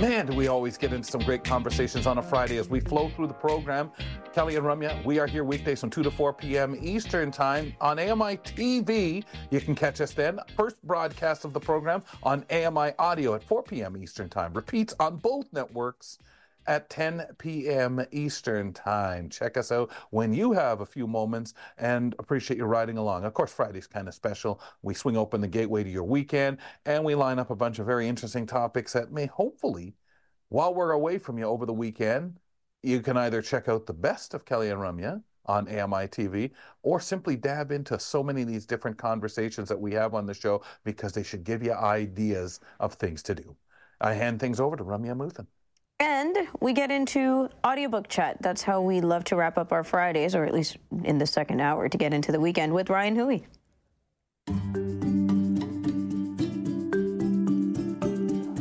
Man, do we always get into some great conversations on a Friday as we flow through the program. Kelly and Ramya, we are here weekdays from 2 to 4 p.m. Eastern Time on AMI TV. You can catch us then. First broadcast of the program on AMI Audio at 4 p.m. Eastern Time. Repeats on both networks at 10 p.m. Eastern Time. Check us out when you have a few moments and appreciate you riding along. Of course, Friday's kind of special. We swing open the gateway to your weekend and we line up a bunch of very interesting topics that may hopefully, while we're away from you over the weekend, you can either check out the best of Kelly and Ramya on AMI TV or simply dab into so many of these different conversations that we have on the show because they should give you ideas of things to do. I hand things over to Ramya Amuthan. And we get into audiobook chat. That's how we love to wrap up our Fridays, or at least in the second hour to get into the weekend with Ryan Hooey.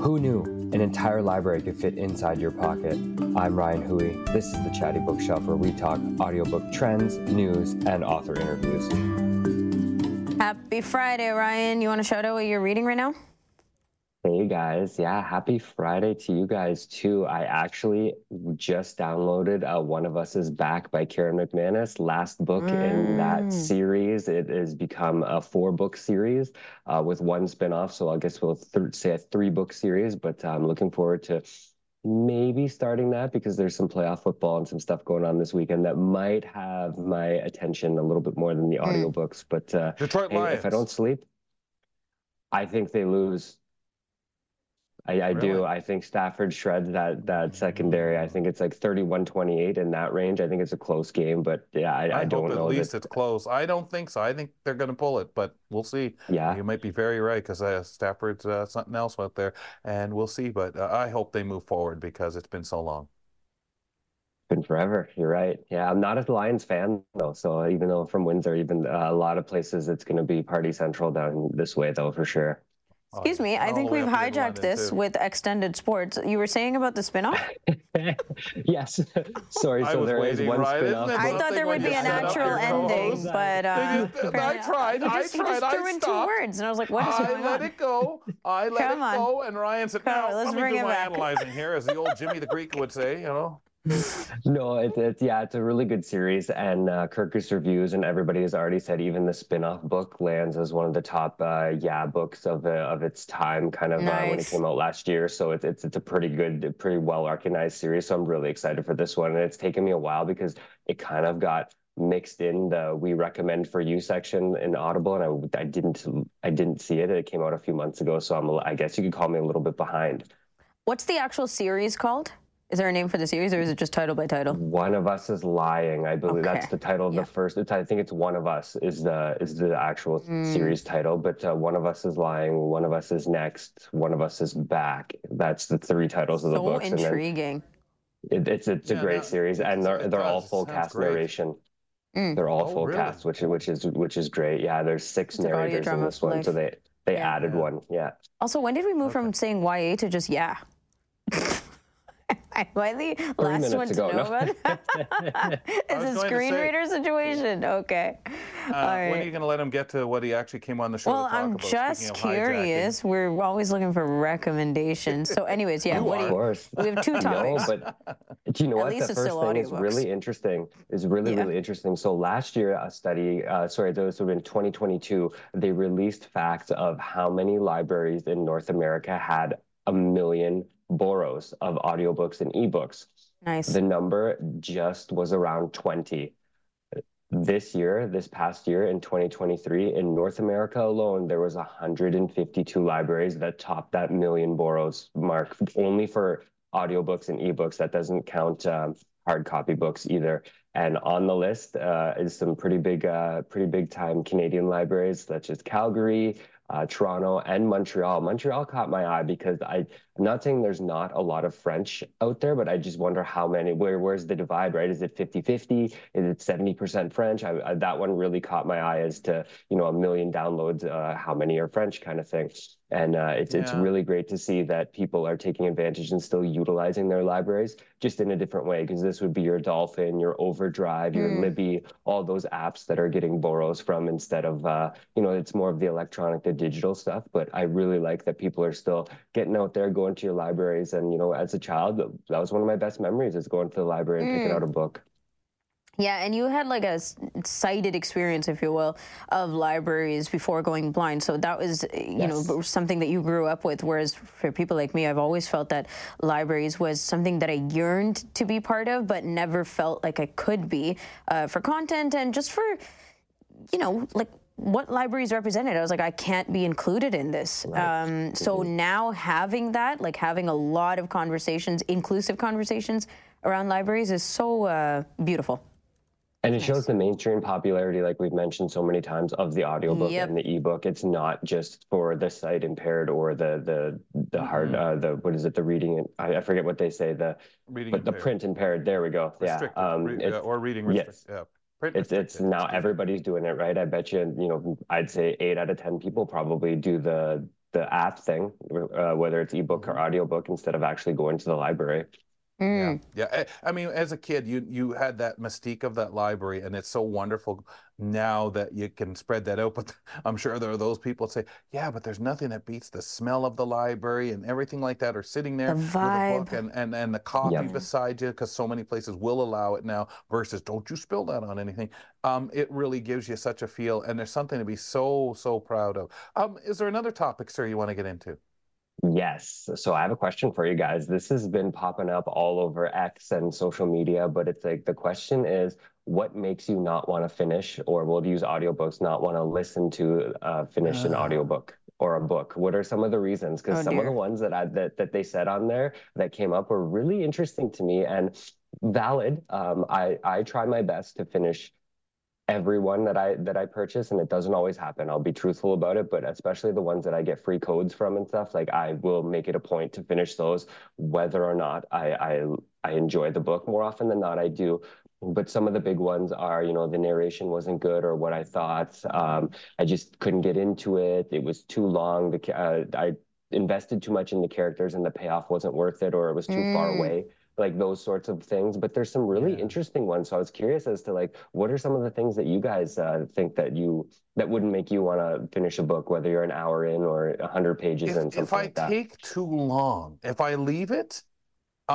Who knew an entire library could fit inside your pocket? I'm Ryan Hooey. This is the Chatty Bookshelf where we talk audiobook trends, news, and author interviews. Happy Friday, Ryan. You want to shout out what you're reading right now? Guys, yeah, happy Friday to you guys too. I actually just downloaded uh, One of Us is Back by Karen McManus, last book in that Mm. series. It has become a four book series uh, with one spinoff. So I guess we'll th- say a three book series, but I'm looking forward to maybe starting that because there's some playoff football and some stuff going on this weekend that might have my attention a little bit more than the Mm. audiobooks. But uh, Detroit hey, Lions. if I don't sleep, I think they lose. I, I do. I think Stafford shreds that that secondary. I think it's like 31-28 in that range. I think it's a close game, but yeah, I, I, I, don't hope at know least that. it's close. I don't think so. I think they're going to pull it, but we'll see. Yeah, You might be very right because uh, Stafford's uh, something else out there, and we'll see. But uh, I hope they move forward because it's been so long. been forever. You're right. Yeah, I'm not a Lions fan though. So even though I'm from Windsor, even uh, a lot of places it's going to be party central down this way though for sure. Excuse me. I think we've hijacked this too. with extended sports. You were saying about the spinoff? yes. Sorry. I So was there is waiting, one right? Isn't spin-off. it I thought there would be a natural ending, but uh, I tried. You I just, tried. just I threw in two words, and I was like, "What is I going let on?" it go. I let Come it on. go. And Ryan said, Come "Now on, let's let me bring do it my back." analyzing here," as the old Jimmy the Greek would say. You know. No, it's it's yeah, it's a really good series, and uh, Kirkus reviews, and everybody has already said even the spin-off book lands as one of the top uh, yeah books of uh, of its time, kind of uh, when it came out last year. So it's it's it's a pretty good, pretty well recognized series. So I'm really excited for this one, and it's taken me a while because it kind of got mixed in the we recommend for you section in Audible, and I I didn't I didn't see it. It came out a few months ago, so I'm I guess you could call me a little bit behind. What's the actual series called? Is there a name for the series, or is it just title by title? One of Us is lying. I believe that's the title of Yeah. the first. It's, I think it's One of Us is the is the actual Mm. series title. But uh, One of Us is lying. One of Us is next. One of Us is back. That's the three titles of the So books. And then intriguing. it, it's it's a great no, series, and they're they're all full cast great. narration. Mm. They're all Oh, full really? cast, which which is which is great. Yeah, there's six It's narrators in this for one, so they they Yeah. added Yeah. one. Yeah. Also, when did we move from saying YA to just yeah? Am I the last minutes one to ago, know no. about it? was it's a going to say- screenreader situation. Okay. Uh, All When are you going to let him get to what he actually came on the show Well, to talk I'm about? just speaking of hijacking? curious. We're always looking for recommendations. So, anyways, yeah. What do are. Of you, course. we have two No, topics. but do you know At what? least The first still thing is really interesting. Is really Yeah. really interesting. So last year, a study, uh, sorry, those were in 2022, they released facts of how many libraries in North America had a million borrows of audiobooks and ebooks. Nice. The number just was around 20. This year, this past year in 2023, in North America alone, there was 152 libraries that topped that million borrows mark only for audiobooks and ebooks. That doesn't count um, hard copy books either. And on the list uh, is some pretty big, uh, pretty big time Canadian libraries such as Calgary, uh, Toronto, and Montreal. Montreal caught my eye because I, I'm not saying there's not a lot of French out there, but I just wonder how many, where, where's the divide, right? Is it 50-50? Is it 70% French? I, I, that one really caught my eye as to, you know, a million downloads, uh, how many are French kind of thing. And uh, it's it's really great to see that people are taking advantage and still utilizing their libraries just in a different way. Because this would be your Dolphin, your Overdrive, your Libby, all those apps that are getting borrows from instead of uh, you know it's more of the electronic, the digital stuff. But I really like that people are still getting out there, going to your libraries. And you know, as a child, that was one of my best memories is going to the library and picking out a book. Yeah, and you had like a sighted experience, if you will, of libraries before going blind. So that was, you know, Yes. b- something that you grew up with. Whereas for people like me, I've always felt that libraries was something that I yearned to be part of, but never felt like I could be uh, for content and just for, you know, like what libraries represented. I was like, I can't be included in this. Um, so now having that, like having a lot of conversations, inclusive conversations around libraries, is so uh, beautiful. And it shows the mainstream popularity, like we've mentioned so many times, of the audiobook Yep. and the ebook. It's not just for the sight impaired or the the the hard uh, the what is it the reading I, I forget what they say the Reading but the print impaired. There we go. Yeah. Um, re- uh, or reading yes. Yeah. It's it's now everybody's doing it, right? I bet you, you know, I'd say eight out of ten people probably do the the app thing, uh, whether it's ebook Mm-hmm. or audiobook, instead of actually going to the library. Mm. Yeah, yeah. I mean, as a kid, you you had that mystique of that library, and it's so wonderful now that you can spread that out. But I'm sure there are those people that say, "Yeah, but there's nothing that beats the smell of the library and everything like that, or sitting there The with a book and and and the coffee Yeah. beside you, because so many places will allow it now. Versus, don't you spill that on anything. Um, it really gives you such a feel, and there's something to be so so proud of. Um, is there another topic, sir, you want to get into? Yes. So I have a question for you guys. This has been popping up all over X and social media, but it's like the question is what makes you not want to finish, or we'll use audiobooks, not want to listen to uh, finish an Ah. audiobook or a book? What are some of the reasons? Because Oh, some of the ones that I that, that they said on there that came up were really interesting to me and valid. Um, I I try my best to finish every one that I that I purchase, and it doesn't always happen. I'll be truthful about it, but especially the ones that I get free codes from and stuff, like I will make it a point to finish those, whether or not I I, I enjoy the book. More often than not, I do. But some of the big ones are, you know, the narration wasn't good or what I thought. Um, I just couldn't get into it. It was too long. The uh, I invested too much in the characters, and the payoff wasn't worth it, or it was too far Mm. away like those sorts of things but there's some really Yeah. interesting ones so i was curious as to like what are some of the things that you guys uh, think that you that wouldn't make you want to finish a book whether you're an hour in or 100 pages in if, something if I like that take too long, if I leave it,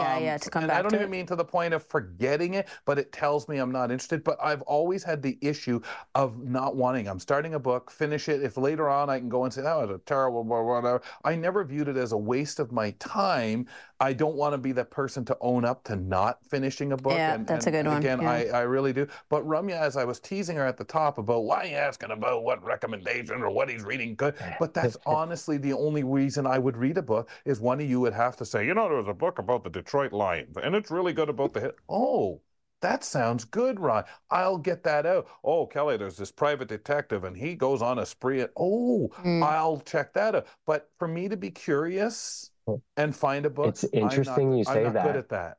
Yeah, um, yeah, to come and I don't to even it. mean to the point of forgetting it, but it tells me I'm not interested. But I've always had the issue of not wanting. I'm starting a book, finish it. If later on I can go and say that was a terrible, blah, whatever. I never viewed it as a waste of my time. I don't want to be the person to own up to not finishing a book. Yeah, and, that's a good and one, Again, yeah. I, I really do. But Ramya, as I was teasing her at the top about why are you asking about what recommendation or what he's reading, good. But that's honestly the only reason I would read a book is one of you would have to say, you know, there was a book about the Detroit Lions, and it's really good about the hit. Oh. That sounds good, Ron. I'll get that out. Oh, Kelly, there's this private detective and he goes on a spree. And, oh, Mm. I'll check that out. But for me to be curious and find a book, It's I'm not- interesting you I'm say not that. good at that.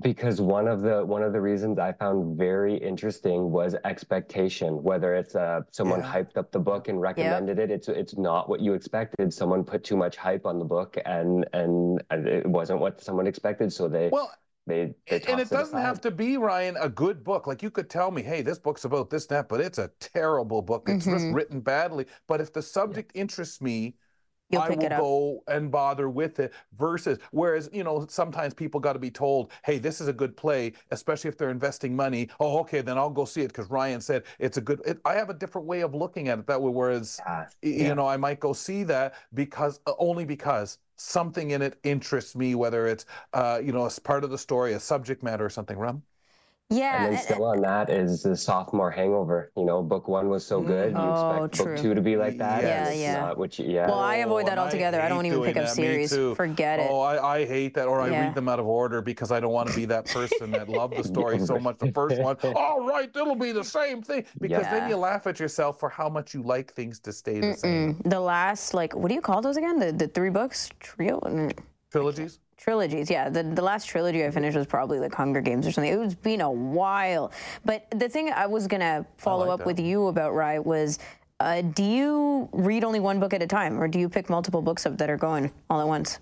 Because one of the one of the reasons I found very interesting was expectation. Whether it's uh, someone Yeah. hyped up the book and recommended it, it's it's not what you expected. Someone put too much hype on the book, and and, and it wasn't what someone expected. So they Well, they, they and it tossed doesn't have to be Ryan a good book. Like you could tell me, hey, this book's about this that, but it's a terrible book. It's just Mhm. written badly. But if the subject interests me, You'll I will go and bother with it. Versus, whereas you know, sometimes people got to be told, "Hey, this is a good play," especially if they're investing money. Oh, okay, then I'll go see it because Ryan said it's a good. It, I have a different way of looking at it that way. Whereas, Yeah, yeah. you know, I might go see that because uh, only because something in it interests me, whether it's uh, you know, as part of the story, a subject matter, or something. Rum. Yeah. And then still on that is the sophomore hangover. You know, book one was so good, you Oh, expect true. book two to be like that. Yeah, yeah. Not, which yeah. Well, I avoid Oh, that and I altogether. I, don't hate even pick up that. Series. Forget it. Oh, I, I hate that, or I Yeah. read them out of order because I don't want to be that person that loved the story so much. The first one, all right, it'll be the same thing because Yeah. then you laugh at yourself for how much you like things to stay the same. Mm, the last, like, what do you call those again? The the three books trio. Mm. Trilogies. Trilogies, yeah. The, the last trilogy I finished was probably like Hunger Games or something. It was been a while. But the thing I was gonna follow like up that with you about, Rye, was Uh, do you read only one book at a time, or do you pick multiple books up that are going all at once?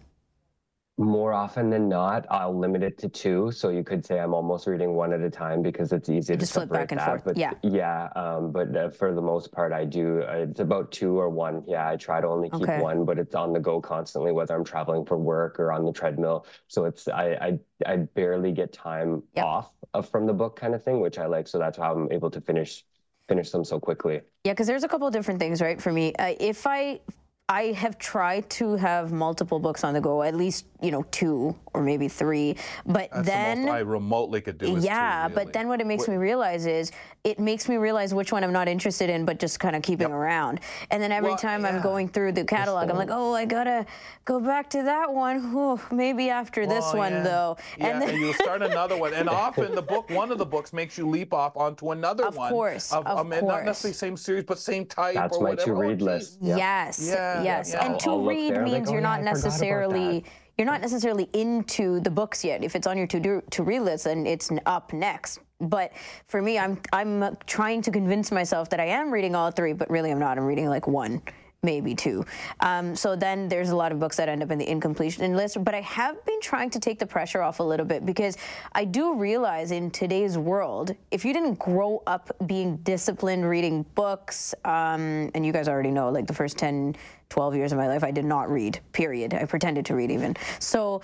More often than not, I'll limit it to two. So you could say I'm almost reading one at a time because it's easy to just flip back and that. forth. But Yeah. yeah. Um, but uh, for the most part, I do. Uh, it's about two or one. Yeah, I try to only keep Okay. one, but it's on the go constantly, whether I'm traveling for work or on the treadmill. So it's I I, I barely get time Yep. off of, from the book kind of thing, which I like. So that's how I'm able to finish finish them so quickly. Yeah, because there's a couple of different things, right? For me, uh, if I I have tried to have multiple books on the go, at least you know two or maybe three, but That's then the I remotely could do. is two, yeah, really. but then what it makes me realize is it makes me realize which one I'm not interested in, but just kind of keeping around. And then every Well, time I'm going through the catalog, I'm like, oh, I gotta go back to that one. Whew, maybe after this one yeah. though. Yeah, and, then you'll start another one. And often the book, one of the books makes you leap off onto another Of one. course, of um, and Not necessarily same series, but same type That's or my whatever. to read list. Yeah. Yes, Yeah, yes. yeah. And I'll- to I'll read there, like, means oh, you're yeah, not I about necessarily that. You're not necessarily into the books yet. If it's on your to do to read list, then it's up next. But for me, I'm I'm trying to convince myself that I am reading all three, but really I'm not. I'm reading like one. Maybe two. Um, so then there's a lot of books that end up in the incompletion list. But I have been trying to take the pressure off a little bit because I do realize in today's world, if you didn't grow up being disciplined reading books, um, and you guys already know, like the first 10, 12 years of my life, I did not read, period. I pretended to read even. So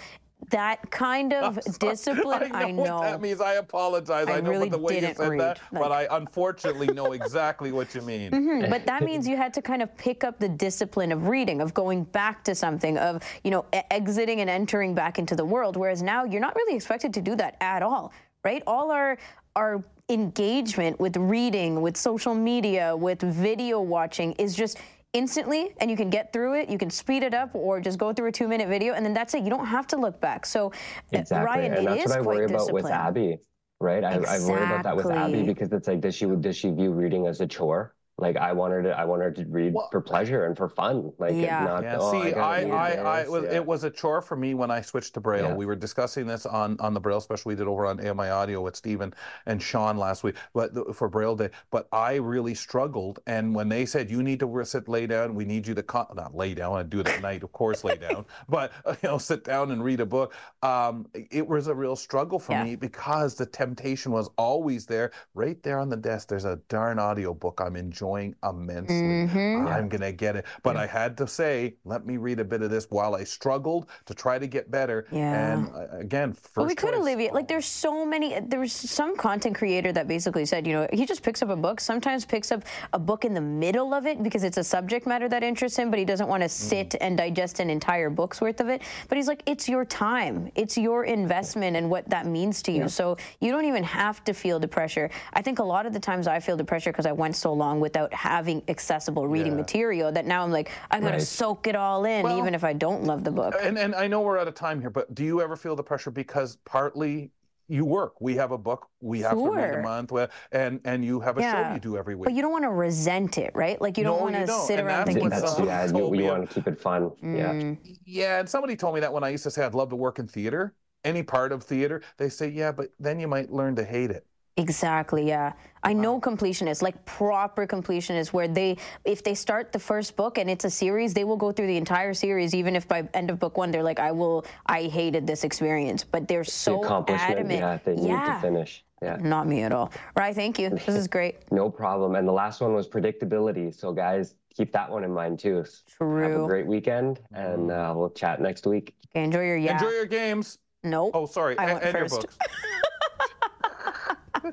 that kind of discipline, I know, what that means. I apologize. I I, know really what the way you said read, that, but I unfortunately know exactly what you mean. Hmm, but that means you had to kind of pick up the discipline of reading, of going back to something, of you know e- exiting and entering back into the world. Whereas now you're not really expected to do that at all, right? All our our engagement with reading, with social media, with video watching is just instantly and you can get through it you can speed it up or just go through a two minute video and then that's it you don't have to look back so uh, Exactly. ryan and it that's is what I quite worry about with. Abby, right? I, I worry about that with Abby because it's like, does she does she view reading as a chore? Like I wanted to I want her to read Well- for pleasure and for fun. Like Yeah. not Yeah, oh, see, gotta I, I, I, was, Yeah. it was a chore for me when I switched to Braille. Yeah. We were discussing this on, on the Braille special we did over on AMI Audio with Stephen and Sean last week, but for Braille Day. But I really struggled, and when they said you need to sit, lay down, we need you to con-, not lay down. I do it at night, of course, lay down, but uh, you know, sit down and read a book. Um, it was a real struggle for Yeah. me because the temptation was always there, right there on the desk. There's a darn audio book I'm enjoying immensely. Mhm. I'm going to get it. But I had to say, let me read a bit of this while I struggled to try to get better. Yeah. And uh, again, first Well, we could choice. alleviate. Like, there's so many. There was some content creator that basically said, you know, he just picks up a book. Sometimes picks up a book in the middle of it because it's a subject matter that interests him, but he doesn't want to sit and digest an entire book's worth of it. But he's like, it's your time, it's your investment, and what that means to you. So you don't even have to feel the pressure. I think a lot of the times I feel the pressure because I went so long without having accessible reading Yeah. material that now I'm like, I'm gonna soak it all in, Well, even if I don't love the book. And, and I know we're out of time here, but do you ever feel the pressure because partly you work? We have a book we have to read a month, wh- and and you have a show you do every week. But you don't want to resent it, right? Like you don't No, want to sit And around that's thinking, what That's, yeah, you, you want to keep it fun. Yeah. Mm. yeah, and somebody told me that when I used to say I'd love to work in theater, any part of theater, they say, yeah, but then you might learn to hate it. Exactly, yeah. I know completionists, like proper completionists, where they, if they start the first book and it's a series, they will go through the entire series, even if by end of book one they're like, I will, I hated this experience, but they're so accomplishment, adamant. yeah, they need Yeah. to finish. Yeah. Not me at all. Right, thank you. This is great. No problem. And the last one was predictability. So guys, keep that one in mind too. True. Have a great weekend and uh, we'll chat next week. Okay, enjoy your yeah. Enjoy your games. nope. Oh, sorry, I and, went and your first. books.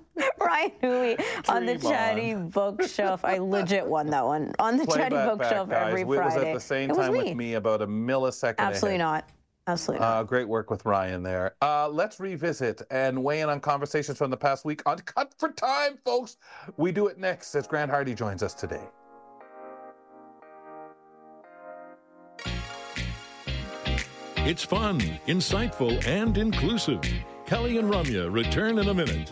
Ryan Hooey on the Chatty on. Bookshelf. I legit won that one on the Play Chatty that back, Bookshelf guys. every It was Friday. at the same it was time me. with me, about a millisecond Absolutely ahead. not. Absolutely not. Uh, great work with Ryan there. Uh, let's revisit and weigh in on conversations from the past week on Cut for Time, folks. We do it next as Grant Hardy joins us today. It's fun, insightful, and inclusive. Kelly and Ramya return in a minute.